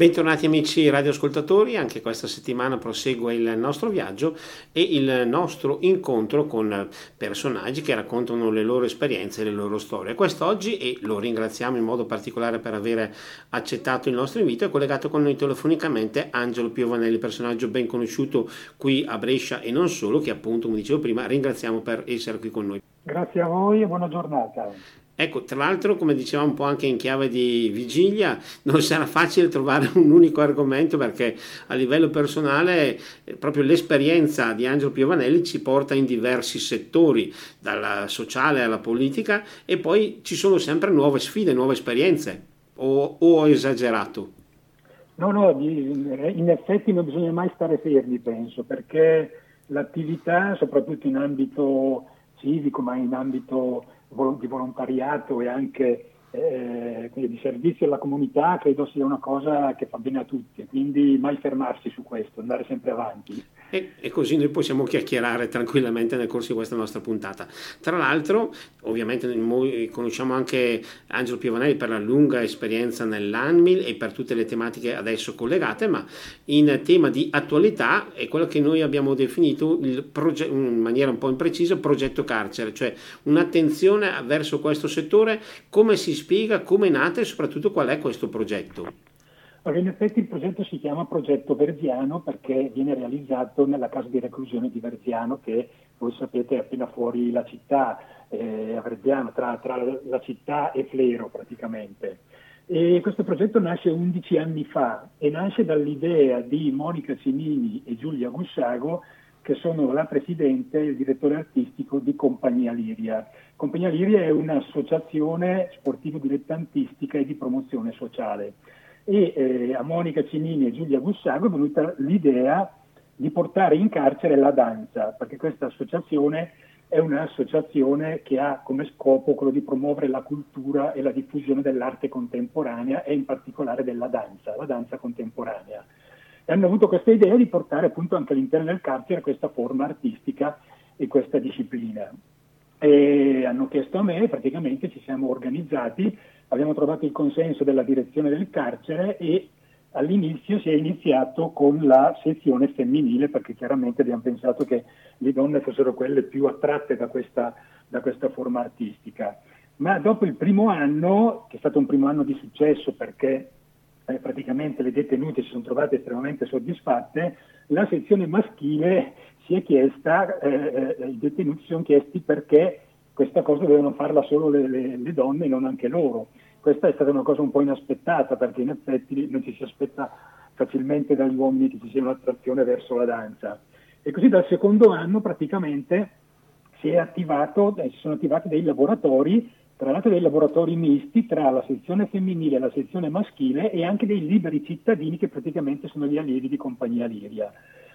Bentornati amici radioascoltatori, anche questa settimana prosegue il nostro viaggio e il nostro incontro con personaggi che raccontano le loro esperienze e le loro storie. Quest'oggi, e lo ringraziamo in modo particolare per aver accettato il nostro invito, è collegato con noi telefonicamente Angelo Piovanelli, personaggio ben conosciuto qui a Brescia e non solo, che appunto, come dicevo prima, ringraziamo per essere qui con noi. Grazie a voi e buona giornata. Ecco, tra l'altro, come diceva un po' anche in chiave di vigilia, non sarà facile trovare un unico argomento perché a livello personale eh, proprio l'esperienza di Angelo Piovanelli ci porta in diversi settori, dalla sociale alla politica e poi ci sono sempre nuove sfide, nuove esperienze. O, o ho esagerato? No, no, in effetti non bisogna mai stare fermi, penso, perché l'attività, soprattutto in ambito civico, ma in ambito di volontariato e anche eh, di servizio alla comunità credo sia una cosa che fa bene a tutti, quindi mai fermarsi su questo, andare sempre avanti. E, e, così noi possiamo chiacchierare tranquillamente nel corso di questa nostra puntata. Tra l'altro, ovviamente noi conosciamo anche Angelo Piovanelli per la lunga esperienza nell'ANMIL e per tutte le tematiche adesso collegate, ma in tema di attualità è quello che noi abbiamo definito proge- in maniera un po' imprecisa progetto carcere, cioè un'attenzione verso questo settore, come si spiega, come è nata e soprattutto qual è questo progetto. In effetti il progetto si chiama Progetto Verziano perché viene realizzato nella casa di reclusione di Verziano che voi sapete è appena fuori la città, eh, a Verziano, tra, tra, la città e Flero praticamente. E questo progetto nasce 11 anni fa e nasce dall'idea di Monica Cimini e Giulia Gussago che sono la presidente e il direttore artistico di Compagnia Liria. Compagnia Liria è un'associazione sportivo dilettantistica e di promozione sociale e eh, a Monica Cinini e Giulia Gussago è venuta l'idea di portare in carcere la danza, perché questa associazione è un'associazione che ha come scopo quello di promuovere la cultura e la diffusione dell'arte contemporanea e in particolare della danza, la danza contemporanea. E hanno avuto questa idea di portare appunto anche all'interno del carcere questa forma artistica e questa disciplina. E hanno chiesto a me, praticamente ci siamo organizzati abbiamo trovato il consenso della direzione del carcere e all'inizio si è iniziato con la sezione femminile perché chiaramente abbiamo pensato che le donne fossero quelle più attratte da questa, da questa forma artistica. Ma dopo il primo anno, che è stato un primo anno di successo perché eh, praticamente le detenute si sono trovate estremamente soddisfatte, la sezione maschile si è chiesta, eh, eh, i detenuti si sono chiesti perché questa cosa dovevano farla solo le, le, le donne e non anche loro. Questa è stata una cosa un po' inaspettata perché in effetti non ci si aspetta facilmente dagli uomini che ci sia un'attrazione verso la danza. E così dal secondo anno praticamente si, attivato, eh, si sono attivati dei laboratori, tra l'altro dei laboratori misti tra la sezione femminile e la sezione maschile e anche dei liberi cittadini che praticamente sono gli allievi di Compagnia Liria.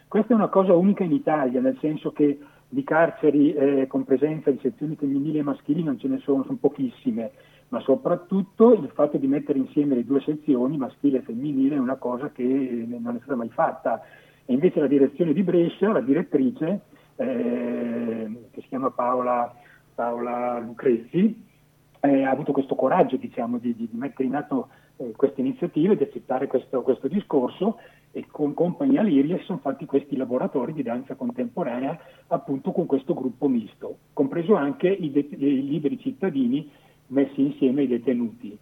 Questa è una cosa unica in Italia, nel senso che di carceri eh, con presenza di sezioni femminili e maschili non ce ne sono, sono pochissime, ma soprattutto il fatto di mettere insieme le due sezioni, maschile e femminile, è una cosa che non è stata mai fatta. E invece la direzione di Brescia, la direttrice, eh, che si chiama Paola, Paola Lucrezzi, eh, ha avuto questo coraggio diciamo, di, di, mettere in atto eh, queste iniziative, di accettare questo, questo discorso e con Compagnia Liria si sono fatti questi laboratori di danza contemporanea appunto con questo gruppo misto, compreso anche i, det- i liberi cittadini messi insieme ai detenuti.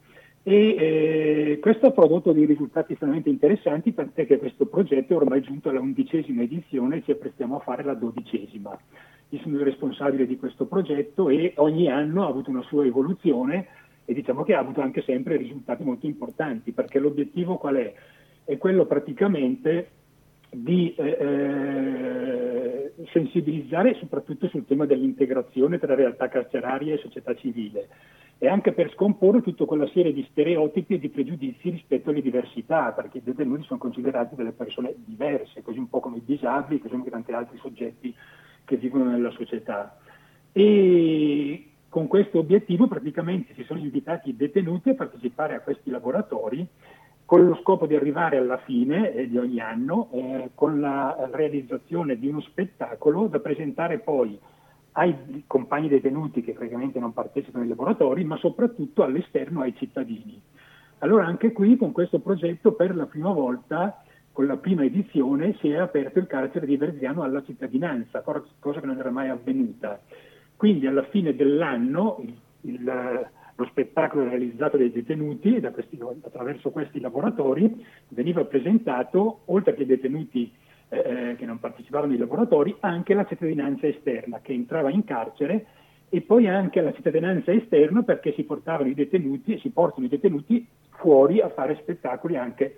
E eh, questo ha prodotto dei risultati estremamente interessanti perché questo progetto è ormai giunto alla undicesima edizione e ci apprestiamo a fare la dodicesima. Io sono il responsabile di questo progetto e ogni anno ha avuto una sua evoluzione e diciamo che ha avuto anche sempre risultati molto importanti perché l'obiettivo qual è? è quello praticamente di eh, eh, sensibilizzare soprattutto sul tema dell'integrazione tra realtà carceraria e società civile e anche per scomporre tutta quella serie di stereotipi e di pregiudizi rispetto alle diversità, perché i detenuti sono considerati delle persone diverse, così un po' come i disabili, così come tanti altri soggetti che vivono nella società. E con questo obiettivo praticamente si sono invitati i detenuti a partecipare a questi laboratori con lo scopo di arrivare alla fine eh, di ogni anno eh, con la realizzazione di uno spettacolo da presentare poi ai compagni detenuti che praticamente non partecipano ai laboratori, ma soprattutto all'esterno ai cittadini. Allora anche qui con questo progetto per la prima volta, con la prima edizione, si è aperto il carcere di Verziano alla cittadinanza, cosa che non era mai avvenuta. Quindi alla fine dell'anno il, il, lo spettacolo realizzato dai detenuti questi, attraverso questi laboratori veniva presentato, oltre che ai detenuti eh, che non partecipavano ai laboratori, anche la cittadinanza esterna che entrava in carcere e poi anche alla cittadinanza esterna perché si portavano i detenuti e si portano i detenuti fuori a fare spettacoli anche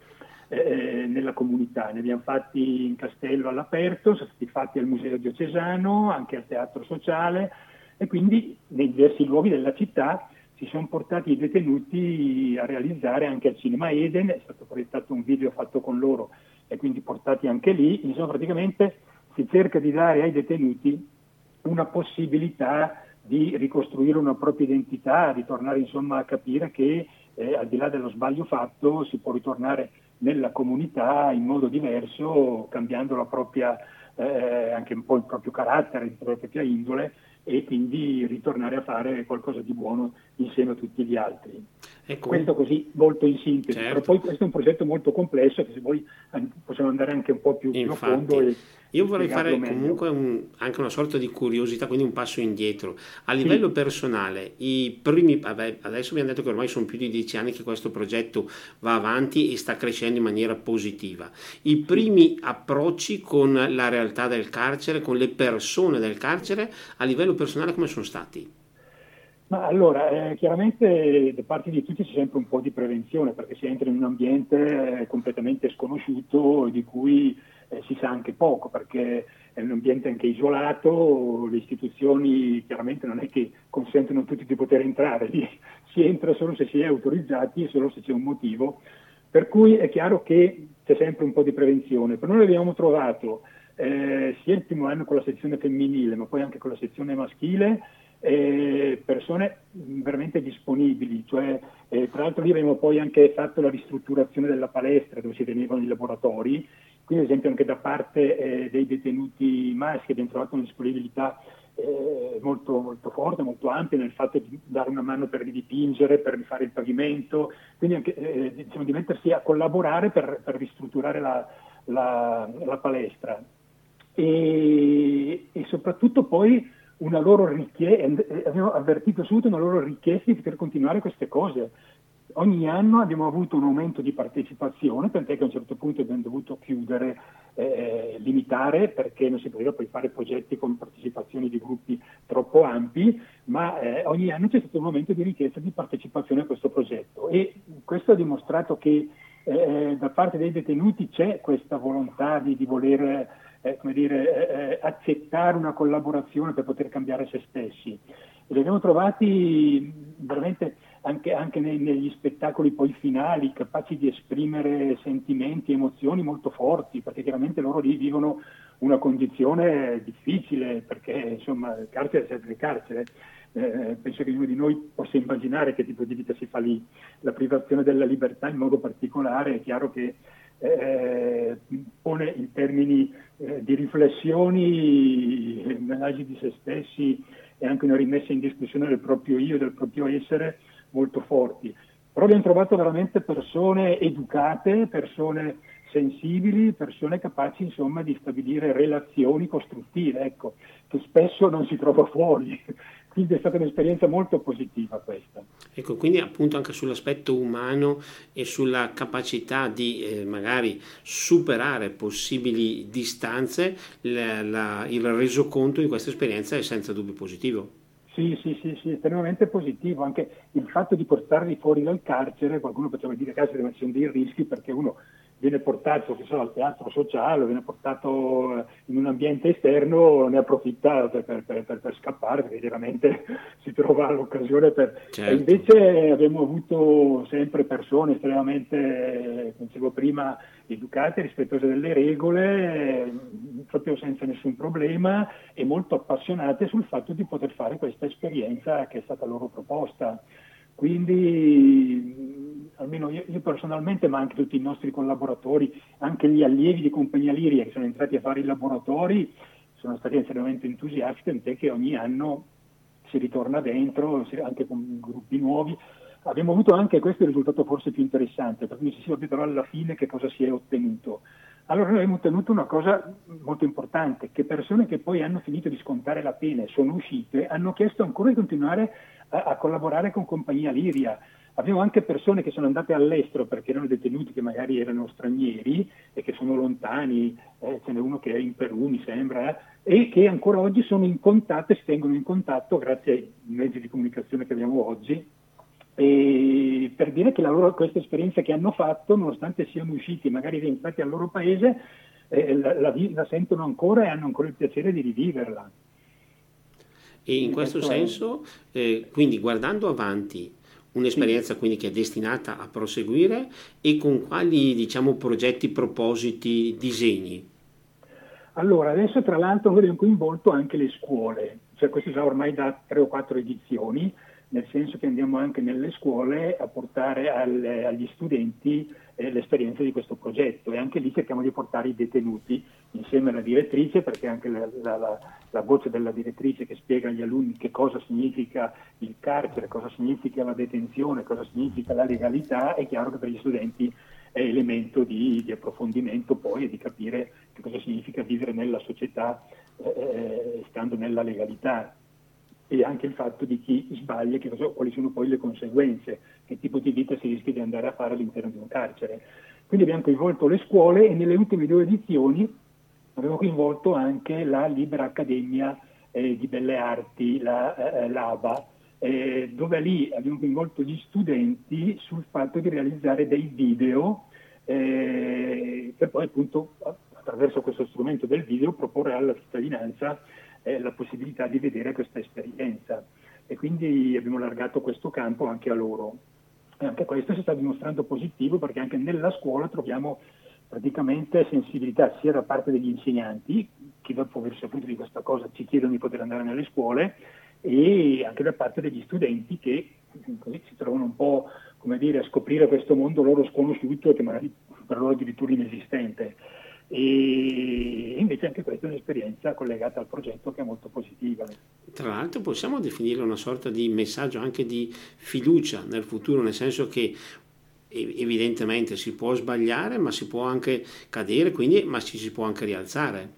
eh, nella comunità. Ne abbiamo fatti in castello all'aperto, sono stati fatti al Museo Diocesano, anche al Teatro Sociale e quindi nei diversi luoghi della città si sono portati i detenuti a realizzare anche al Cinema Eden, è stato proiettato un video fatto con loro e quindi portati anche lì, insomma praticamente si cerca di dare ai detenuti una possibilità di ricostruire una propria identità, di tornare insomma a capire che eh, al di là dello sbaglio fatto si può ritornare nella comunità in modo diverso, cambiando la propria, eh, anche un po' il proprio carattere, la propria indole e quindi ritornare a fare qualcosa di buono insieme a tutti gli altri. Ecco. Questo così molto in sintesi, certo. però poi questo è un progetto molto complesso che se vuoi possiamo andare anche un po' più profondo. E, io vorrei fare meglio. comunque un, anche una sorta di curiosità, quindi un passo indietro. A livello sì. personale, i primi, vabbè, adesso abbiamo detto che ormai sono più di dieci anni che questo progetto va avanti e sta crescendo in maniera positiva. I primi approcci con la realtà del carcere, con le persone del carcere, a livello personale come sono stati? Ma allora, eh, chiaramente da parte di tutti c'è sempre un po' di prevenzione perché si entra in un ambiente eh, completamente sconosciuto di cui eh, si sa anche poco perché è un ambiente anche isolato, le istituzioni chiaramente non è che consentono a tutti di poter entrare, si entra solo se si è autorizzati e solo se c'è un motivo, per cui è chiaro che c'è sempre un po' di prevenzione. Per noi abbiamo trovato eh, sia il primo anno con la sezione femminile ma poi anche con la sezione maschile eh, persone veramente disponibili, cioè, eh, tra l'altro lì abbiamo poi anche fatto la ristrutturazione della palestra dove si tenevano i laboratori, quindi ad esempio anche da parte eh, dei detenuti maschi abbiamo trovato una disponibilità eh, molto, molto, forte, molto ampia nel fatto di dare una mano per ridipingere, per rifare il pavimento, quindi anche eh, diciamo, di mettersi a collaborare per, per ristrutturare la, la, la palestra. E, e soprattutto poi una loro richiesta, abbiamo avvertito subito una loro richiesta di poter continuare queste cose. Ogni anno abbiamo avuto un aumento di partecipazione, tant'è che a un certo punto abbiamo dovuto chiudere, eh, limitare, perché non si poteva poi fare progetti con partecipazioni di gruppi troppo ampi, ma eh, ogni anno c'è stato un aumento di richiesta di partecipazione a questo progetto. E questo ha dimostrato che eh, da parte dei detenuti c'è questa volontà di, di voler eh, come dire, eh, accettare una collaborazione per poter cambiare se stessi. E li abbiamo trovati veramente anche, anche nei, negli spettacoli poi finali, capaci di esprimere sentimenti, emozioni molto forti, perché chiaramente loro lì vivono una condizione difficile, perché insomma il carcere è sempre carcere. Eh, penso che ognuno di noi possa immaginare che tipo di vita si fa lì. La privazione della libertà in modo particolare è chiaro che eh, pone in termini eh, di riflessioni, analisi di se stessi e anche una rimessa in discussione del proprio io, del proprio essere molto forti. Però abbiamo trovato veramente persone educate, persone sensibili, persone capaci insomma di stabilire relazioni costruttive, ecco, che spesso non si trova fuori. Quindi è stata un'esperienza molto positiva questa. Ecco, quindi appunto anche sull'aspetto umano e sulla capacità di eh, magari superare possibili distanze, la, la, il resoconto di questa esperienza è senza dubbio positivo. Sì, sì, sì, sì, estremamente positivo. Anche il fatto di portarli fuori dal carcere, qualcuno poteva dire che ci sono dei rischi perché uno viene portato so, al teatro sociale, viene portato eh, in un ambiente esterno, ne approfitta per, per, per, per scappare perché chiaramente si trova l'occasione per... Certo. invece abbiamo avuto sempre persone estremamente, come dicevo prima, educate, rispettose delle regole, proprio senza nessun problema e molto appassionate sul fatto di poter fare questa esperienza che è stata loro proposta. Quindi, almeno io, io, personalmente, ma anche tutti i nostri collaboratori, anche gli allievi di Compagnia Liria che sono entrati a fare i laboratori, sono stati estremamente entusiasti, tant'è che ogni anno si ritorna dentro, anche con gruppi nuovi, abbiamo avuto anche questo il risultato forse più interessante, per cui si sapeva però alla fine che cosa si è ottenuto. Allora noi abbiamo ottenuto una cosa molto importante, che persone che poi hanno finito di scontare la pena e sono uscite hanno chiesto ancora di continuare a, a collaborare con Compagnia Liria. Abbiamo anche persone che sono andate all'estero perché erano detenuti che magari erano stranieri e che sono lontani, eh, ce n'è uno che è in Perù mi sembra, eh, e che ancora oggi sono in contatto e si tengono in contatto grazie ai mezzi di comunicazione che abbiamo oggi per dire che loro, questa esperienza che hanno fatto, nonostante siano usciti magari rientrati al loro paese, eh, la, la, la, sentono ancora e hanno ancora il piacere di riviverla. E in questo senso, eh, quindi guardando avanti, un'esperienza quindi che è destinata a proseguire e con quali diciamo, progetti, propositi, disegni? Allora, adesso tra l'altro abbiamo coinvolto anche le scuole, cioè questo già ormai da tre o quattro edizioni, nel senso che andiamo anche nelle scuole a portare al, agli studenti eh, l'esperienza di questo progetto. E anche lì cerchiamo di portare i detenuti insieme alla direttrice, perché anche la, la, la, voce della direttrice che spiega agli alunni che cosa significa il carcere, cosa significa la detenzione, cosa significa la legalità, è chiaro che per gli studenti è elemento di, di approfondimento poi e di capire che cosa significa vivere nella società eh, eh stando nella legalità. E anche il fatto di chi sbaglia, cosa, quali sono poi le conseguenze, che tipo di vita si rischia di andare a fare all'interno di un carcere. Quindi abbiamo coinvolto le scuole e nelle ultime due edizioni abbiamo coinvolto anche la Libera Accademia eh, di Belle Arti, la, eh, l'ABA, eh, dove lì abbiamo coinvolto gli studenti sul fatto di realizzare dei video eh, per poi appunto attraverso questo strumento del video proporre alla cittadinanza eh, la possibilità di vedere questa esperienza e quindi abbiamo allargato questo campo anche a loro. E anche questo si sta dimostrando positivo perché anche nella scuola troviamo praticamente sensibilità sia da parte degli insegnanti, che dopo aver saputo di questa cosa ci chiedono di poter andare nelle scuole, e anche da parte degli studenti che così si trovano un po' come dire, a scoprire questo mondo loro sconosciuto e che magari per loro addirittura inesistente e invece anche questa è un'esperienza collegata al progetto che è molto positiva. Tra l'altro possiamo definire una sorta di messaggio anche di fiducia nel futuro, nel senso che evidentemente si può sbagliare ma si può anche cadere, quindi, ma ci si può anche rialzare.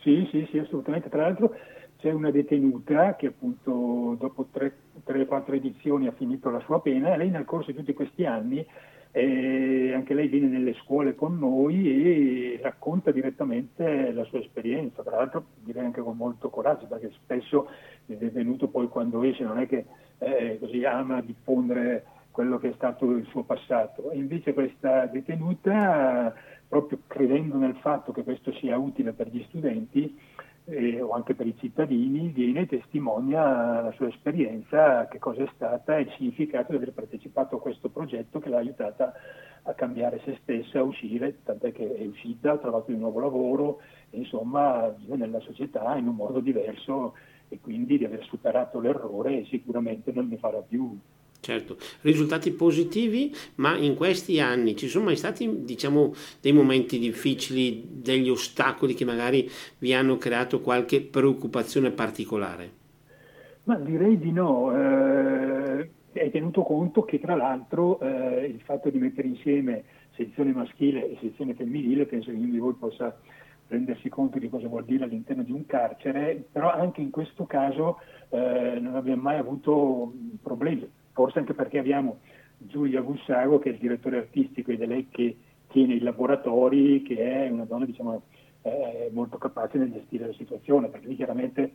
Sì, sì, sì, assolutamente. Tra l'altro c'è una detenuta che appunto dopo 3-4 edizioni ha finito la sua pena e lei nel corso di tutti questi anni e anche lei viene nelle scuole con noi e racconta direttamente la sua esperienza, tra l'altro direi anche con molto coraggio perché spesso il detenuto poi quando esce non è che eh, così ama diffondere quello che è stato il suo passato. Invece questa detenuta proprio credendo nel fatto che questo sia utile per gli studenti eh, o anche per i cittadini, viene e testimonia la sua esperienza, che cosa è stata e il significato di aver partecipato a questo progetto che l'ha aiutata a cambiare se stessa, a uscire, tant'è che è uscita, ha trovato un nuovo lavoro, e, insomma vive nella società in un modo diverso e quindi di aver superato l'errore sicuramente non ne farà più. Certo, risultati positivi, ma in questi anni ci sono mai stati diciamo, dei momenti difficili, degli ostacoli che magari vi hanno creato qualche preoccupazione particolare? Ma direi di no. Eh, hai tenuto conto che tra l'altro eh, il fatto di mettere insieme sezione maschile e sezione femminile, penso che ognuno di voi possa rendersi conto di cosa vuol dire all'interno di un carcere, però anche in questo caso eh, non abbiamo mai avuto problemi forse anche perché abbiamo Giulia Gussago che è il direttore artistico ed è lei che tiene i laboratori, che è una donna diciamo, eh, molto capace nel gestire la situazione, perché lì chiaramente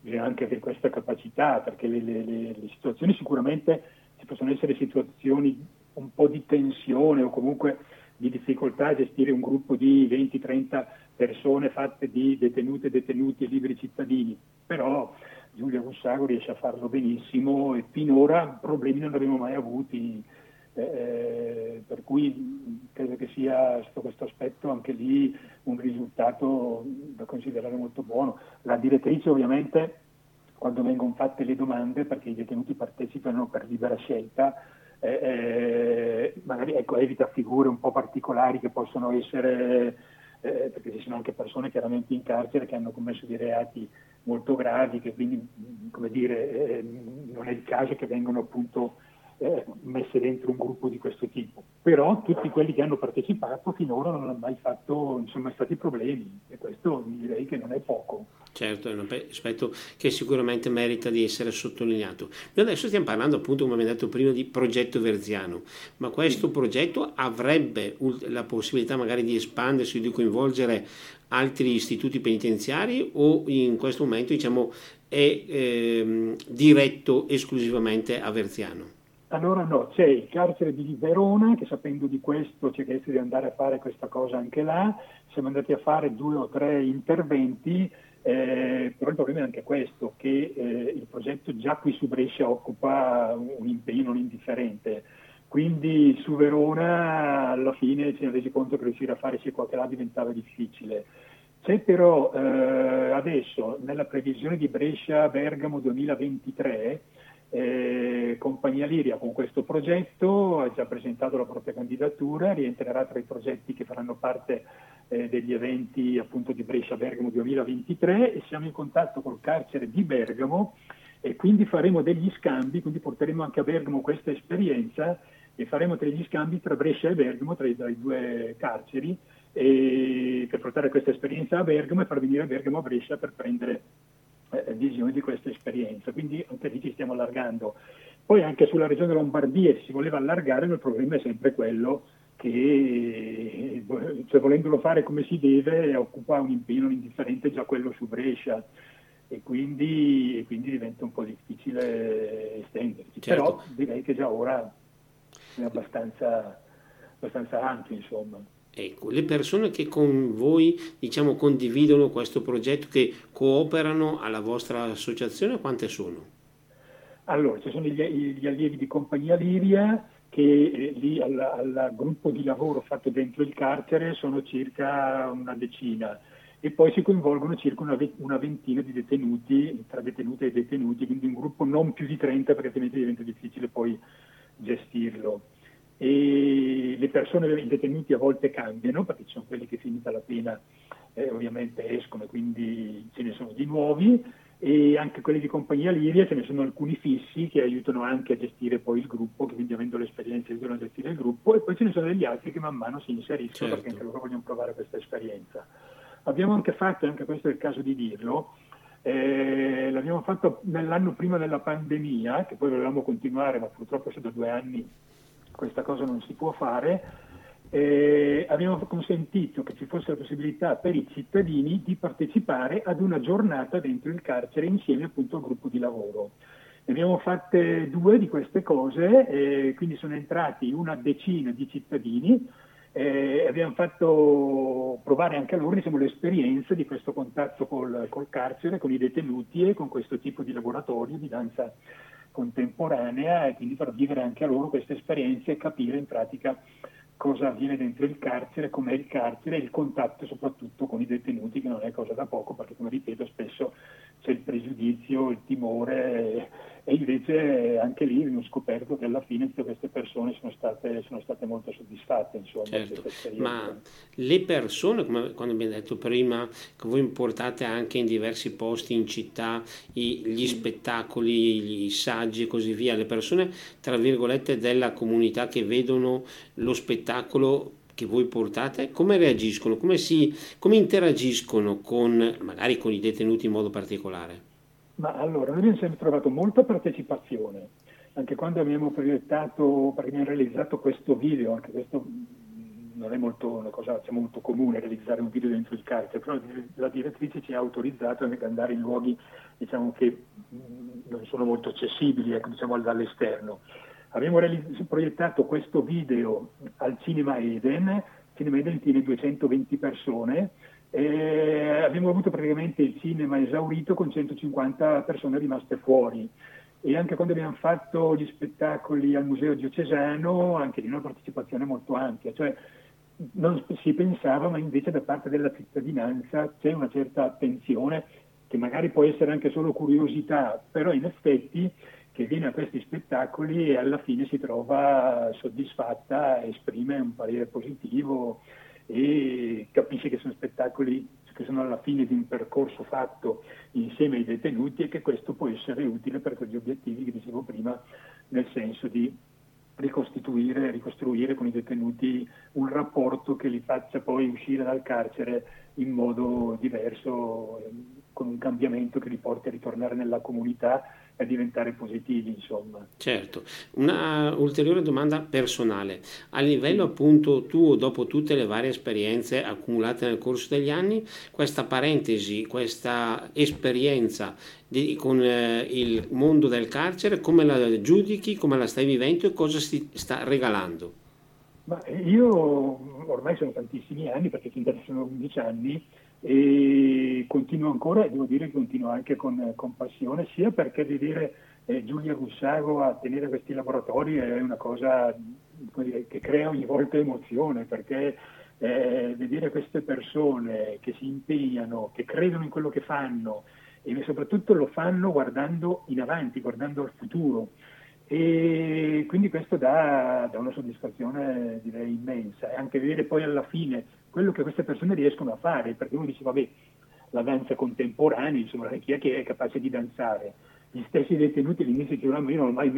bisogna anche avere questa capacità, perché le, le, le, situazioni sicuramente ci possono essere situazioni un po' di tensione o comunque di difficoltà a gestire un gruppo di 20-30 persone fatte di detenute, detenuti e liberi cittadini, però Giulia Gussago riesce a farlo benissimo e finora problemi non abbiamo mai avuti, eh, per cui credo che sia sotto questo aspetto anche lì un risultato da considerare molto buono. La direttrice ovviamente quando vengono fatte le domande, perché i detenuti partecipano per libera scelta, eh, eh magari ecco, evita figure un po' particolari che possono essere, eh, perché ci sono anche persone chiaramente in carcere che hanno commesso dei reati molto gravi che quindi come dire, eh, non è il caso che vengano appunto eh, messe dentro un gruppo di questo tipo. Però tutti quelli che hanno partecipato finora non hanno mai fatto, non sono mai stati problemi e questo direi che non è poco. Certo, è un aspetto che sicuramente merita di essere sottolineato. Noi adesso stiamo parlando appunto, come abbiamo detto prima, di progetto verziano, ma questo progetto avrebbe la possibilità magari di espandersi, di coinvolgere altri istituti penitenziari o in questo momento diciamo, è ehm, diretto esclusivamente a Verziano? Allora no, c'è il carcere di Verona che sapendo di questo ci ha chiesto di andare a fare questa cosa anche là, siamo andati a fare due o tre interventi, eh, però il problema è anche questo, che eh, il progetto già qui su Brescia occupa un impegno non indifferente, quindi su Verona alla fine ci siamo resi conto che riuscire a fare circa là diventava difficile. C'è però eh, adesso nella previsione di Brescia-Bergamo 2023 eh, Compagnia Liria con questo progetto ha già presentato la propria candidatura, rientrerà tra i progetti che faranno parte eh, degli eventi appunto di Brescia Bergamo 2023 e siamo in contatto col carcere di Bergamo e quindi faremo degli scambi, quindi porteremo anche a Bergamo questa esperienza e faremo degli scambi tra Brescia e Bergamo, tra i, tra i due carceri, per portare questa esperienza a Bergamo e far venire Bergamo a Brescia per prendere eh, visione di questa esperienza, quindi anche lì ci stiamo allargando. Poi anche sulla regione Lombardia si voleva allargare, ma il problema è sempre quello che, cioè, volendolo fare come si deve, occupa un impegno indifferente già quello su Brescia e quindi, e quindi diventa un po' difficile estendersi. Certo. Però direi che già ora è abbastanza, abbastanza ampio, insomma. Ecco, le persone che con voi diciamo, condividono questo progetto, che cooperano alla vostra associazione, quante sono? Allora, ci sono gli, gli allievi di Compagnia Liria che eh, lì al, gruppo di lavoro fatto dentro il carcere sono circa una decina e poi si coinvolgono circa una, una ventina di detenuti, tra detenute e detenuti, quindi un gruppo non più di 30 perché altrimenti diventa difficile poi gestirlo e le persone, i detenuti a volte cambiano perché ci sono quelli che finita la pena eh, ovviamente escono e quindi ce ne sono di nuovi e anche quelli di compagnia Liria ce ne sono alcuni fissi che aiutano anche a gestire poi il gruppo, che quindi avendo l'esperienza aiutano a gestire il gruppo e poi ce ne sono degli altri che man mano si inseriscono certo. perché anche loro vogliono provare questa esperienza. Abbiamo anche fatto, e anche questo è il caso di dirlo, eh, l'abbiamo fatto nell'anno prima della pandemia, che poi volevamo continuare, ma purtroppo da due anni questa cosa non si può fare, eh, abbiamo consentito che ci fosse la possibilità per i cittadini di partecipare ad una giornata dentro il carcere insieme appunto al gruppo di lavoro. Ne abbiamo fatte due di queste cose, eh, quindi sono entrati una decina di cittadini eh, abbiamo fatto provare anche a loro diciamo, l'esperienza di questo contatto col, col carcere, con i detenuti e con questo tipo di laboratorio di danza contemporanea e quindi far vivere anche a loro queste esperienze e capire in pratica cosa avviene dentro il carcere, com'è il carcere e il contatto soprattutto con i detenuti che non è cosa da poco perché come ripeto spesso c'è il pregiudizio, il timore e invece anche lì abbiamo scoperto che alla fine tutte queste persone sono state, sono state molto soddisfatte. Insomma, certo, ma le persone, come quando abbiamo detto prima, che voi portate anche in diversi posti in città i, gli spettacoli, i saggi e così via, le persone tra virgolette della comunità che vedono lo spettacolo che voi portate, come reagiscono, come, si, come interagiscono con, magari con i detenuti in modo particolare? Ma allora, noi abbiamo sempre trovato molta partecipazione, anche quando abbiamo proiettato, perché abbiamo realizzato questo video, anche questo non è molto, una cosa diciamo, molto comune realizzare un video dentro il carcere, però la direttrice ci ha autorizzato ad andare in luoghi diciamo, che non sono molto accessibili ecco, diciamo, dall'esterno. Abbiamo realizz- proiettato questo video al Cinema Eden, Cinema Eden tiene 220 persone, e abbiamo avuto praticamente il cinema esaurito con 150 persone rimaste fuori. E anche quando abbiamo fatto gli spettacoli al Museo Diocesano, anche di una partecipazione molto ampia, cioè non si pensava, ma invece da parte della cittadinanza c'è una certa attenzione che magari può essere anche solo curiosità, però in effetti che viene a questi spettacoli e alla fine si trova soddisfatta, esprime un parere positivo e capisce che sono spettacoli che sono alla fine di un percorso fatto insieme ai detenuti e che questo può essere utile per quegli obiettivi che dicevo prima, nel senso di ricostituire, ricostruire con i detenuti un rapporto che li faccia poi uscire dal carcere in modo diverso, con un cambiamento che li porti a ritornare nella comunità a diventare positivi, insomma. Certo. Una ulteriore domanda personale. A livello appunto tuo, dopo tutte le varie esperienze accumulate nel corso degli anni, questa parentesi, questa esperienza di, con eh, il mondo del carcere, come la giudichi, come la stai vivendo e cosa si sta regalando? Ma io ormai sono tantissimi anni, perché fin da sono 11 anni, e continuo ancora e devo dire che continuo anche con, con passione, sia perché di dire eh, Giulia Gussago a tenere questi laboratori è una cosa dire, che crea ogni volta emozione, perché eh, vedere queste persone che si impegnano, che credono in quello che fanno e soprattutto lo fanno guardando in avanti, guardando al futuro. E quindi questo dà, dà una soddisfazione direi immensa e anche vedere poi alla fine quello che queste persone riescono a fare, perché uno dice, vabbè, la danza contemporanea, insomma, chi è che è capace di danzare? Gli stessi detenuti all'inizio dicevano, io non ho mai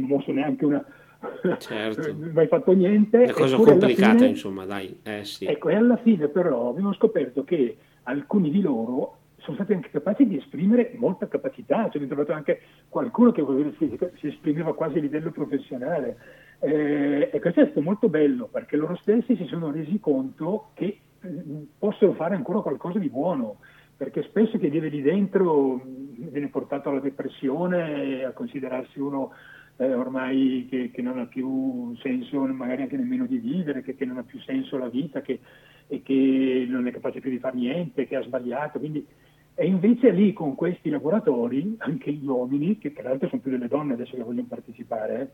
mosso neanche una... Certo. non ho mai fatto niente. Una cosa complicata, fine, insomma, dai. Eh, sì. Ecco, e alla fine però abbiamo scoperto che alcuni di loro sono stati anche capaci di esprimere molta capacità, cioè abbiamo trovato anche qualcuno che si, si esprimeva quasi a livello professionale. Eh, e questo è stato molto bello perché loro stessi si sono resi conto che mm, possono fare ancora qualcosa di buono, perché spesso chi vive lì dentro viene portato alla depressione, a considerarsi uno eh, ormai che, che, non ha più senso magari anche nemmeno di vivere, che, che non ha più senso la vita che, e che non è capace più di fare niente, che ha sbagliato. Quindi, e invece lì con questi laboratori, anche gli uomini, che tra l'altro sono più delle donne adesso che vogliono partecipare, eh,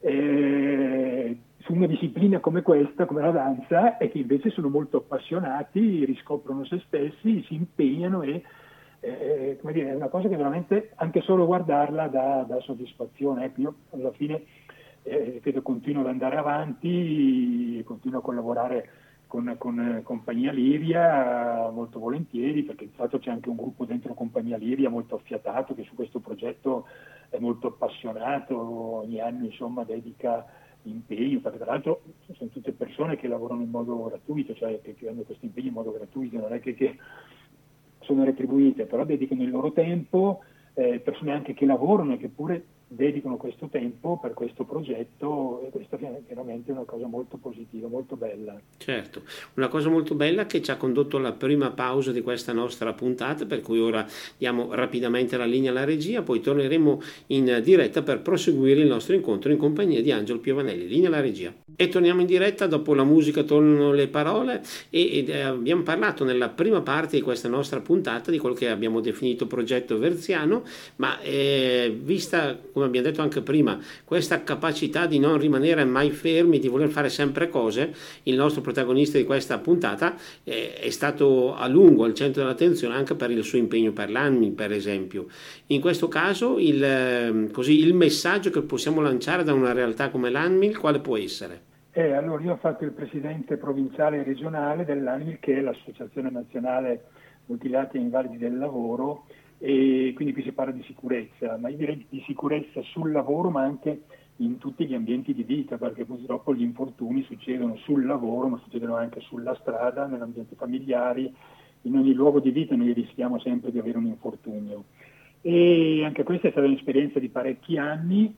su una disciplina come questa, come la danza, e che invece sono molto appassionati, riscoprono se stessi, si impegnano e eh, come dire, è una cosa che veramente anche solo guardarla dà, dà soddisfazione. Ecco, io alla fine eh, credo continuo ad andare avanti, continuo a collaborare con, con Compagnia Liria molto volentieri, perché di fatto c'è anche un gruppo dentro Compagnia Liria molto affiatato che su questo progetto è molto appassionato, ogni anno insomma dedica impegno, perché tra l'altro sono tutte persone che lavorano in modo gratuito, cioè che, che hanno questo impegno in modo gratuito, non è che, che sono retribuite, però dedicano il loro tempo, eh, persone anche che lavorano e che pure dedicano questo tempo per questo progetto e questa è veramente una cosa molto positiva, molto bella. Certo, una cosa molto bella che ci ha condotto alla prima pausa di questa nostra puntata, per cui ora diamo rapidamente la linea alla regia, poi torneremo in diretta per proseguire il nostro incontro in compagnia di Angelo Piovanelli. Linea alla regia. E torniamo in diretta, dopo la musica tornano le parole e, eh, abbiamo parlato nella prima parte di questa nostra puntata di quello che abbiamo definito progetto verziano, ma eh, vista come abbiamo detto anche prima, questa capacità di non rimanere mai fermi, di voler fare sempre cose, il nostro protagonista di questa puntata eh, è stato a lungo al centro dell'attenzione anche per il suo impegno per l'ANMI, per esempio. In questo caso il, ehm, così, il messaggio che possiamo lanciare da una realtà come l'ANMIL quale può essere? Eh, allora io ho fatto il presidente provinciale e regionale dell'ANMIL che è l'Associazione Nazionale Mutilati e Invalidi del Lavoro e quindi qui si parla di sicurezza, ma io direi di sicurezza sul lavoro ma anche in tutti gli ambienti di vita, perché purtroppo gli infortuni succedono sul lavoro, ma succedono anche sulla strada, nell'ambiente familiare, in ogni luogo di vita noi rischiamo sempre di avere un infortunio. E anche questa è stata un'esperienza di parecchi anni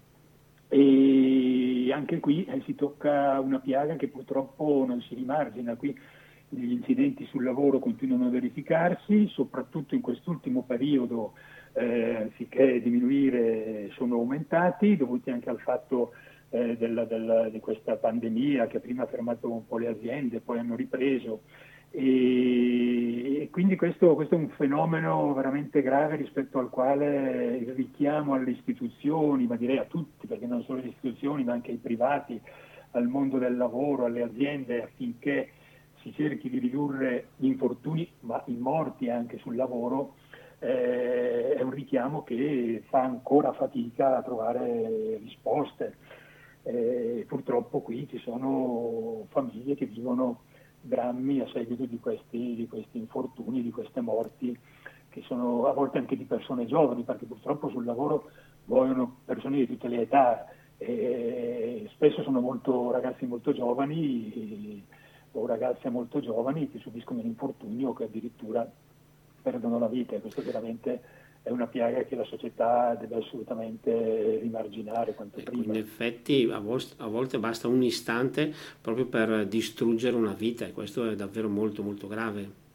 e anche qui eh, si tocca una piaga che purtroppo non si rimargina. Qui gli incidenti sul lavoro continuano a verificarsi, soprattutto in quest'ultimo periodo, eh, anziché diminuire, sono aumentati, dovuti anche al fatto eh, della, della, di questa pandemia che prima ha fermato un po' le aziende, poi hanno ripreso. E, e quindi questo, questo, è un fenomeno veramente grave rispetto al quale il richiamo alle istituzioni, ma direi a tutti, perché non solo le istituzioni, ma anche ai privati, al mondo del lavoro, alle aziende, affinché si cerchi di ridurre gli infortuni, ma i morti anche sul lavoro, eh, è un richiamo che fa ancora fatica a trovare risposte. Eh, purtroppo qui ci sono famiglie che vivono drammi a seguito di questi, di questi infortuni, di queste morti, che sono a volte anche di persone giovani, perché purtroppo sul lavoro muoiono persone di tutte le età, E spesso sono molto, ragazzi molto giovani o ragazze molto giovani che subiscono un infortunio o che addirittura perdono la vita e questo veramente è una piaga che la società deve assolutamente rimarginare quanto prima. In effetti a volte basta un istante proprio per distruggere una vita e questo è davvero molto molto grave.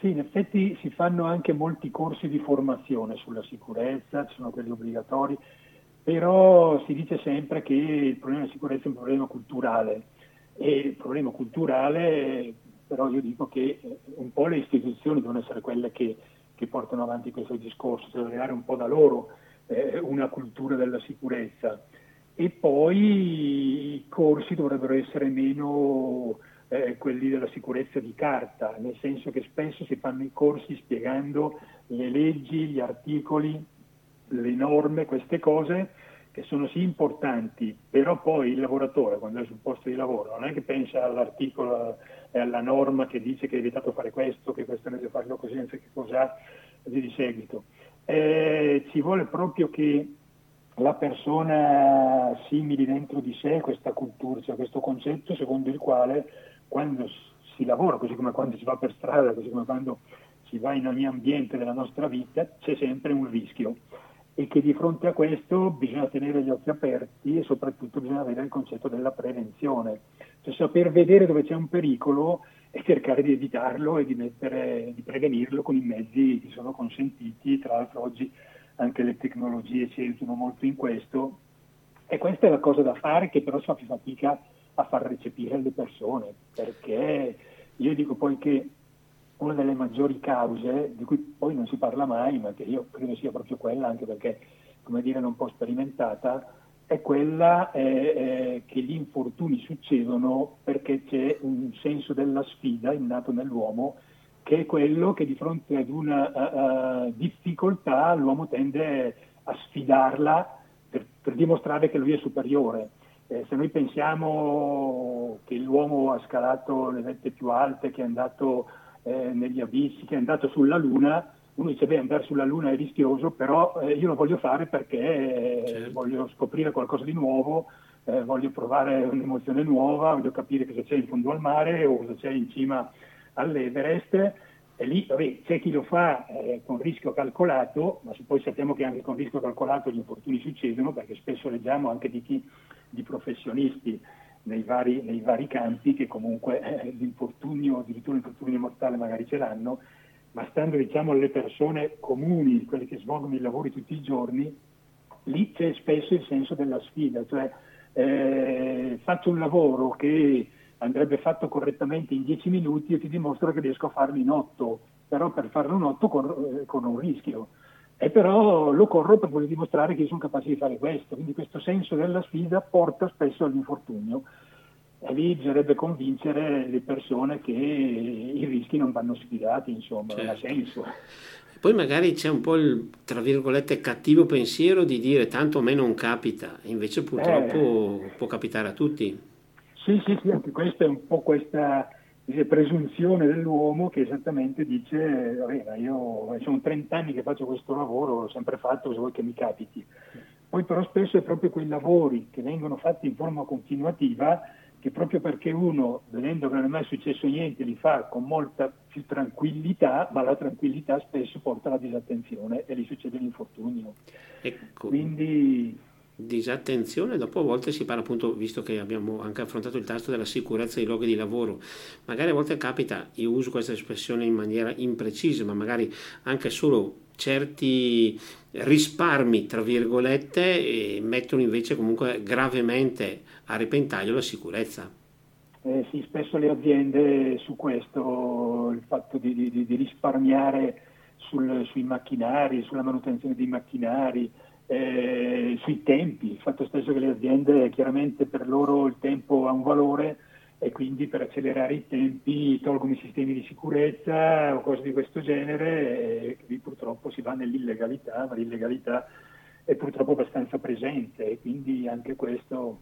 Sì, in effetti si fanno anche molti corsi di formazione sulla sicurezza, ci sono quelli obbligatori, però si dice sempre che il problema della sicurezza è un problema culturale e il problema culturale, però io dico che un po' le istituzioni devono essere quelle che che portano avanti questo discorso, cioè creare un po' da loro eh, una cultura della sicurezza. E poi i corsi dovrebbero essere meno eh, quelli della sicurezza di carta, nel senso che spesso si fanno i corsi spiegando le leggi, gli articoli, le norme, queste cose che sono sì importanti, però poi il lavoratore quando è sul posto di lavoro non è che pensa all'articolo e alla norma che dice che è vietato fare questo, che questo deve farlo così, non so che cos'ha di seguito. Eh, ci vuole proprio che la persona simili dentro di sé questa cultura, cioè questo concetto secondo il quale quando si lavora, così come quando si va per strada, così come quando si va in ogni ambiente della nostra vita, c'è sempre un rischio e che di fronte a questo bisogna tenere gli occhi aperti e soprattutto bisogna avere il concetto della prevenzione, cioè saper vedere dove c'è un pericolo e cercare di evitarlo e di, mettere, di prevenirlo con i mezzi che sono consentiti, tra l'altro oggi anche le tecnologie ci aiutano molto in questo. E questa è la cosa da fare che però si fa fatica a far recepire alle persone, perché io dico poi che una delle maggiori cause, di cui poi non si parla mai, ma che io credo sia proprio quella, anche perché, come dire, non un po' sperimentata, è quella eh, eh, che gli infortuni succedono perché c'è un senso della sfida innato nell'uomo, che è quello che di fronte ad una uh, uh, difficoltà l'uomo tende a sfidarla per, per, dimostrare che lui è superiore. Eh, se noi pensiamo che l'uomo ha scalato le vette più alte, che è andato eh, negli abissi, che è andato sulla Luna, uno dice beh andare sulla Luna è rischioso, però eh, io lo voglio fare perché eh, certo. voglio scoprire qualcosa di nuovo, eh, voglio provare un'emozione nuova, voglio capire cosa c'è in fondo al mare o cosa c'è in cima all'Everest. E lì vabbè, c'è chi lo fa eh, con rischio calcolato, ma poi sappiamo che anche con rischio calcolato gli infortuni succedono, perché spesso leggiamo anche di chi, di professionisti nei vari, nei vari campi che comunque eh, l'infortunio, addirittura l'infortunio mortale magari ce l'hanno, ma stando diciamo alle persone comuni, quelle che svolgono i lavori tutti i giorni, lì c'è spesso il senso della sfida, cioè eh, faccio un lavoro che andrebbe fatto correttamente in 10 minuti e ti dimostro che riesco a farlo in 8, però per farlo in 8 corro, eh, corro un rischio. E però lo corro per voler dimostrare che io sono capace di fare questo, quindi questo senso della sfida porta spesso all'infortunio e lì bisognerebbe convincere le persone che i rischi non vanno sfidati, insomma, certo. non ha certo. senso. Poi magari c'è un po' il, tra virgolette, cattivo pensiero di dire tanto a me non capita, invece purtroppo eh. può capitare a tutti. Sì, sì, sì, anche questa è un po' questa presunzione dell'uomo che esattamente dice, vabbè, io sono 30 anni che faccio questo lavoro, l'ho sempre fatto, se vuoi che mi capiti. Poi però spesso è proprio quei lavori che vengono fatti in forma continuativa che proprio perché uno, vedendo che non è mai successo niente, li fa con molta più tranquillità, ma la tranquillità spesso porta alla disattenzione e gli succede l'infortunio. Ecco. Quindi disattenzione, dopo a volte si parla appunto, visto che abbiamo anche affrontato il tasto della sicurezza dei luoghi di lavoro, magari a volte capita, io uso questa espressione in maniera imprecisa, ma magari anche solo certi risparmi, tra virgolette, mettono invece comunque gravemente a repentaglio la sicurezza. Eh sì, spesso le aziende su questo, il fatto di, di, di risparmiare sul, sui macchinari, sulla manutenzione dei macchinari, eh, sui tempi, il fatto stesso che le aziende chiaramente per loro il tempo ha un valore e quindi per accelerare i tempi tolgono i sistemi di sicurezza o cose di questo genere e qui purtroppo si va nell'illegalità, ma l'illegalità è purtroppo abbastanza presente e quindi anche questo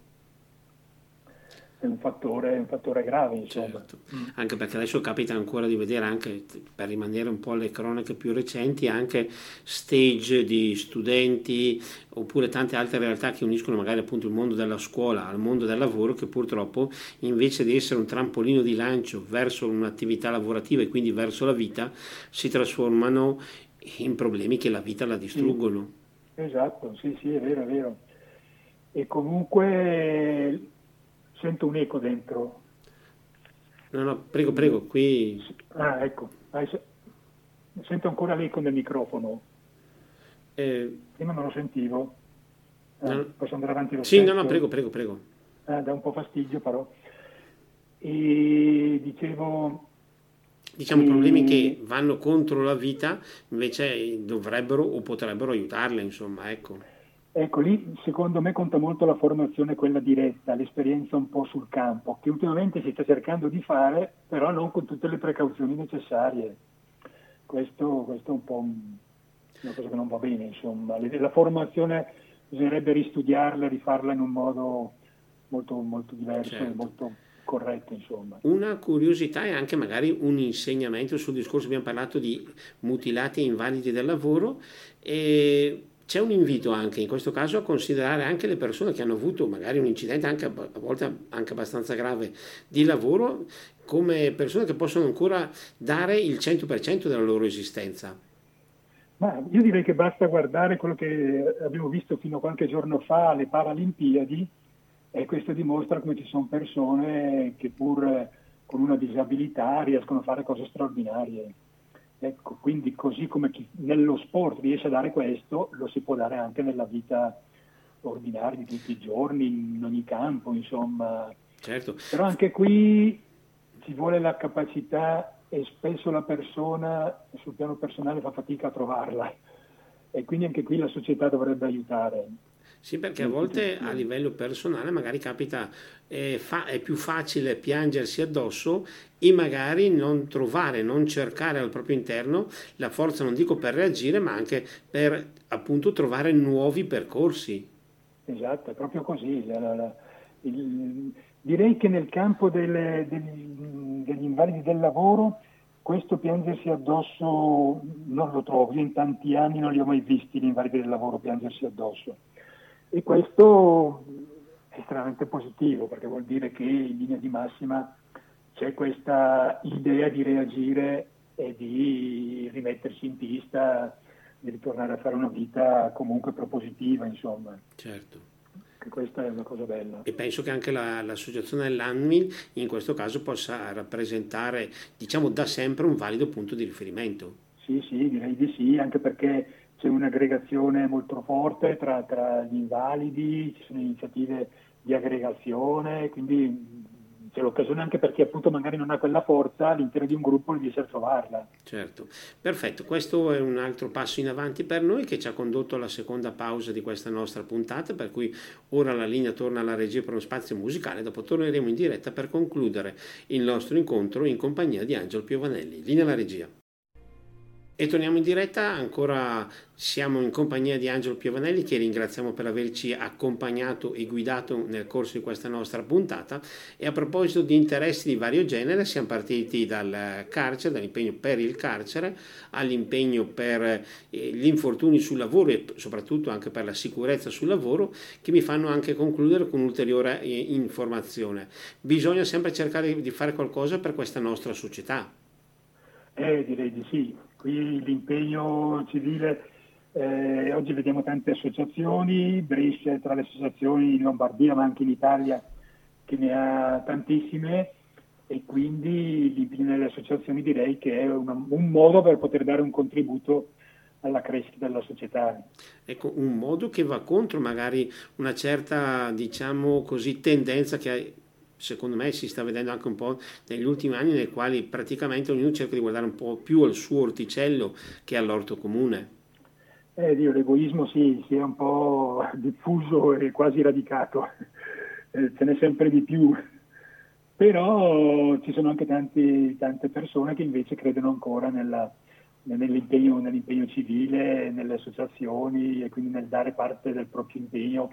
è un fattore, un fattore grave, insomma. Certo. Anche perché adesso capita ancora di vedere anche, per rimanere un po' alle cronache più recenti, anche stage di studenti oppure tante altre realtà che uniscono magari appunto il mondo della scuola al mondo del lavoro che purtroppo invece di essere un trampolino di lancio verso un'attività lavorativa e quindi verso la vita si trasformano in problemi che la vita la distruggono. Esatto, sì, sì, è vero, è vero. E comunque Sento un eco dentro. No, no, prego, prego, qui... Ah, ecco. Sento ancora l'eco nel microfono. Eh... Prima non lo sentivo. Ah, no. Posso andare avanti lo Sì, stesso? no, no, prego, prego, prego. Ah, dà un po' fastidio però. E dicevo... Diciamo problemi che vanno contro la vita invece dovrebbero o potrebbero aiutarla, insomma, ecco. Ecco, lì secondo me conta molto la formazione, quella diretta, l'esperienza un po' sul campo, che ultimamente si sta cercando di fare, però non con tutte le precauzioni necessarie. Questo, questo è un po' una cosa che non va bene, insomma. La formazione bisognerebbe ristudiarla, rifarla in un modo molto, molto diverso certo. e molto corretto, insomma. Una curiosità e anche magari un insegnamento sul discorso, abbiamo parlato di mutilati e invalidi del lavoro. E c'è un invito anche in questo caso a considerare anche le persone che hanno avuto magari un incidente anche a volte anche abbastanza grave di lavoro come persone che possono ancora dare il 100% della loro esistenza. Ma io direi che basta guardare quello che abbiamo visto fino a qualche giorno fa alle Paralimpiadi e questo dimostra come ci sono persone che pur con una disabilità riescono a fare cose straordinarie. Ecco, quindi così come chi nello sport riesce a dare questo, lo si può dare anche nella vita ordinaria di tutti i giorni, in ogni campo, insomma. Certo. Però anche qui ci vuole la capacità e spesso la persona sul piano personale fa fatica a trovarla e quindi anche qui la società dovrebbe aiutare. Sì, perché a volte a livello personale magari capita, è, fa, è, più facile piangersi addosso e magari non trovare, non cercare al proprio interno la forza, non dico per reagire, ma anche per appunto trovare nuovi percorsi. Esatto, è proprio così. La, la, il, direi che nel campo delle, degli, degli invalidi del lavoro questo piangersi addosso non lo trovo, io in tanti anni non li ho mai visti gli invalidi del lavoro piangersi addosso e questo è estremamente positivo perché vuol dire che in linea di massima c'è questa idea di reagire e di rimettersi in pista, di ritornare a fare una vita comunque propositiva, insomma. Certo. Che questa è una cosa bella. E penso che anche la, l'associazione dell'ANMIL in questo caso possa rappresentare, diciamo, da sempre un valido punto di riferimento. Sì, sì, direi di sì, anche perché c'è un'aggregazione molto forte tra, tra, gli invalidi, ci sono iniziative di aggregazione, quindi c'è l'occasione anche per chi appunto magari non ha quella forza all'interno di un gruppo riesce a trovarla. Certo, perfetto, questo è un altro passo in avanti per noi che ci ha condotto alla seconda pausa di questa nostra puntata, per cui ora la linea torna alla regia per uno spazio musicale, dopo torneremo in diretta per concludere il nostro incontro in compagnia di Angelo Piovanelli. Linea alla regia. E torniamo in diretta, ancora siamo in compagnia di Angelo Piovanelli che ringraziamo per averci accompagnato e guidato nel corso di questa nostra puntata e a proposito di interessi di vario genere siamo partiti dal carcere, dall'impegno per il carcere all'impegno per eh, gli infortuni sul lavoro e soprattutto anche per la sicurezza sul lavoro che mi fanno anche concludere con un'ulteriore eh, informazione. Bisogna sempre cercare di fare qualcosa per questa nostra società. Eh, direi di sì Qui l'impegno civile, eh, oggi vediamo tante associazioni, Brescia tra le associazioni in Lombardia ma anche in Italia che ne ha tantissime e quindi l'impegno nelle associazioni direi che è una, un modo per poter dare un contributo alla crescita della società. Ecco, un modo che va contro magari una certa, diciamo così, tendenza che secondo me si sta vedendo anche un po' negli ultimi anni nei quali praticamente ognuno cerca di guardare un po' più al suo orticello che all'orto comune. Eh, Dio, l'egoismo sì, si è un po' diffuso e quasi radicato, eh, ce n'è sempre di più, però ci sono anche tanti, tante persone che invece credono ancora nella, nell'impegno, nell'impegno civile, nelle associazioni e quindi nel dare parte del proprio impegno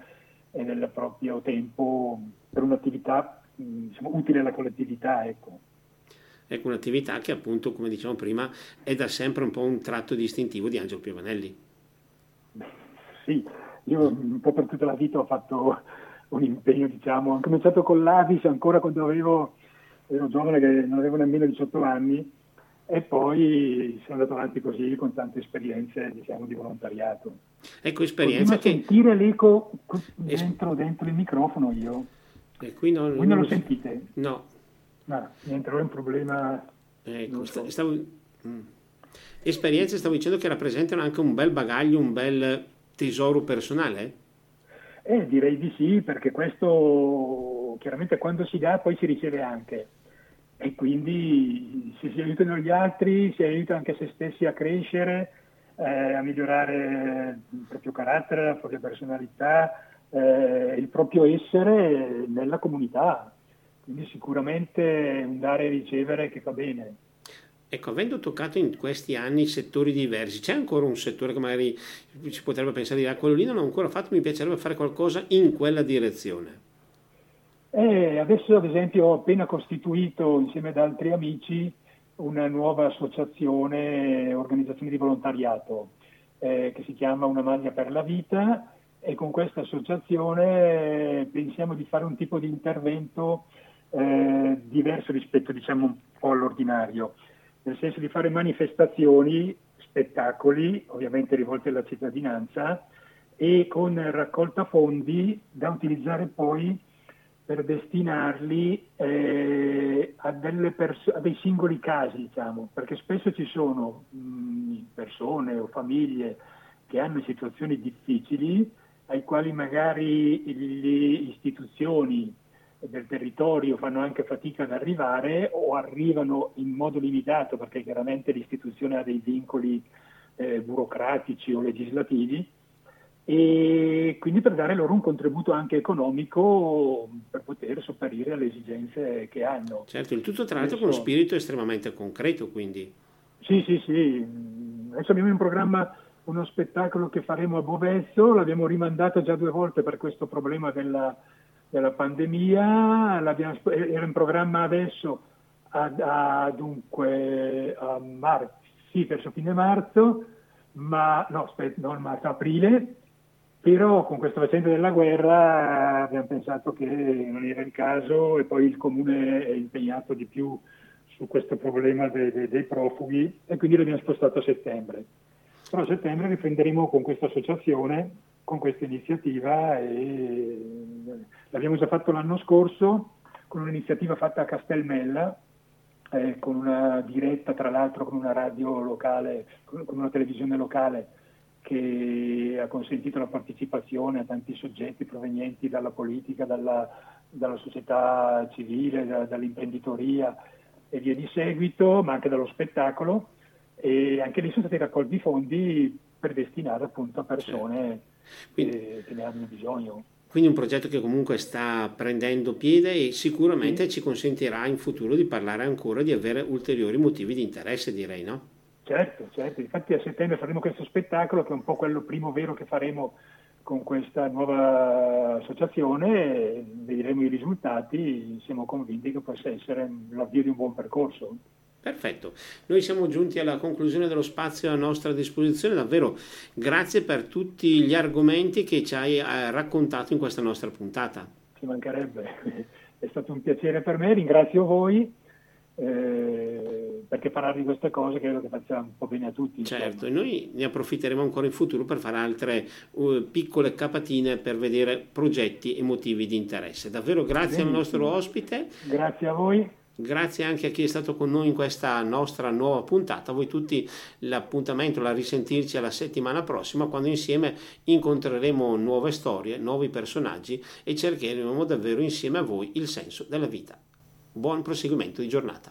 e del proprio tempo per un'attività diciamo, utile alla collettività. Ecco. ecco un'attività che appunto, come dicevamo prima, è da sempre un po' un tratto distintivo di Angelo Piovanelli. Sì, io un po' per tutta la vita ho fatto un impegno, diciamo, ho cominciato con l'Avis ancora quando avevo, ero giovane che non avevo nemmeno 18 anni e poi sono andato avanti così con tante esperienze diciamo, di volontariato. Ecco, esperienza che... sentire l'eco dentro, dentro, il microfono io. E qui non, Voi non lo sentite? No. No, niente, è un problema... Ecco, so. stavo... Mm. Esperienze, stavo dicendo che rappresentano anche un bel bagaglio, un bel tesoro personale? Eh, direi di sì, perché questo chiaramente quando si dà poi si riceve anche e quindi se si aiutano gli altri si aiuta anche se stessi a crescere, eh, a migliorare il proprio carattere, la propria personalità, eh, il proprio essere nella comunità. Quindi sicuramente un dare e ricevere che fa bene. Ecco, avendo toccato in questi anni settori diversi, c'è ancora un settore che magari si potrebbe pensare di dire, ah, quello lì non ho ancora fatto, mi piacerebbe fare qualcosa in quella direzione? Eh, adesso ad esempio ho appena costituito insieme ad altri amici una nuova associazione, organizzazione di volontariato eh, che si chiama Una maglia per la vita e con questa associazione eh, pensiamo di fare un tipo di intervento eh, diverso rispetto diciamo un po' all'ordinario, nel senso di fare manifestazioni, spettacoli ovviamente rivolti alla cittadinanza e con raccolta fondi da utilizzare poi per destinarli eh, a, pers- a, dei singoli casi, diciamo, perché spesso ci sono mh, persone o famiglie che hanno situazioni difficili ai quali magari le istituzioni del territorio fanno anche fatica ad arrivare o arrivano in modo limitato perché chiaramente l'istituzione ha dei vincoli eh, burocratici o legislativi e quindi per dare loro un contributo anche economico per poter sopperire alle esigenze che hanno. Certo, il tutto tra l'altro con uno spirito estremamente concreto quindi. Sì, sì, sì. Adesso abbiamo in programma uno spettacolo che faremo a Bovezzo, l'abbiamo rimandato già due volte per questo problema della, della pandemia, era in programma adesso a, a, dunque, a marzo, sì, verso fine marzo, ma no, aspetta, non marzo, aprile, però con questa vicenda della guerra abbiamo pensato che non era il caso e poi il comune è impegnato di più su questo problema dei, dei, dei profughi e quindi l'abbiamo spostato a settembre. Però a settembre riprenderemo con questa associazione, con questa iniziativa e l'abbiamo già fatto l'anno scorso con un'iniziativa fatta a Castelmella, eh, con una diretta tra l'altro con una radio locale, con una televisione locale che ha consentito la partecipazione a tanti soggetti provenienti dalla politica, dalla, dalla società civile, da, dall'imprenditoria e via di seguito, ma anche dallo spettacolo e anche lì sono stati raccolti fondi per destinare appunto a persone Quindi, che, che ne hanno bisogno. Quindi un progetto che comunque sta prendendo piede e sicuramente sì. ci consentirà in futuro di parlare ancora, di avere ulteriori motivi di interesse, direi, no? Certo, certo, infatti a settembre faremo questo spettacolo che è un po' quello primo vero che faremo con questa nuova associazione, vedremo i risultati, siamo convinti che possa essere l'avvio di un buon percorso. Perfetto, noi siamo giunti alla conclusione dello spazio a nostra disposizione, davvero grazie per tutti gli argomenti che ci hai eh, raccontato in questa nostra puntata. Ci mancherebbe, è stato un piacere per me, ringrazio voi eh, perché parlare di queste cose credo che faccia un po' bene a tutti. Certo, e noi ne approfitteremo ancora in futuro per fare altre uh, piccole capatine per vedere progetti e motivi di interesse. Davvero grazie Benissimo. al nostro ospite. Grazie a voi. Grazie anche a chi è stato con noi in questa nostra nuova puntata. A voi tutti l'appuntamento, la risentirci alla settimana prossima quando insieme incontreremo nuove storie, nuovi personaggi e cercheremo davvero insieme a voi il senso della vita. Buon proseguimento di giornata.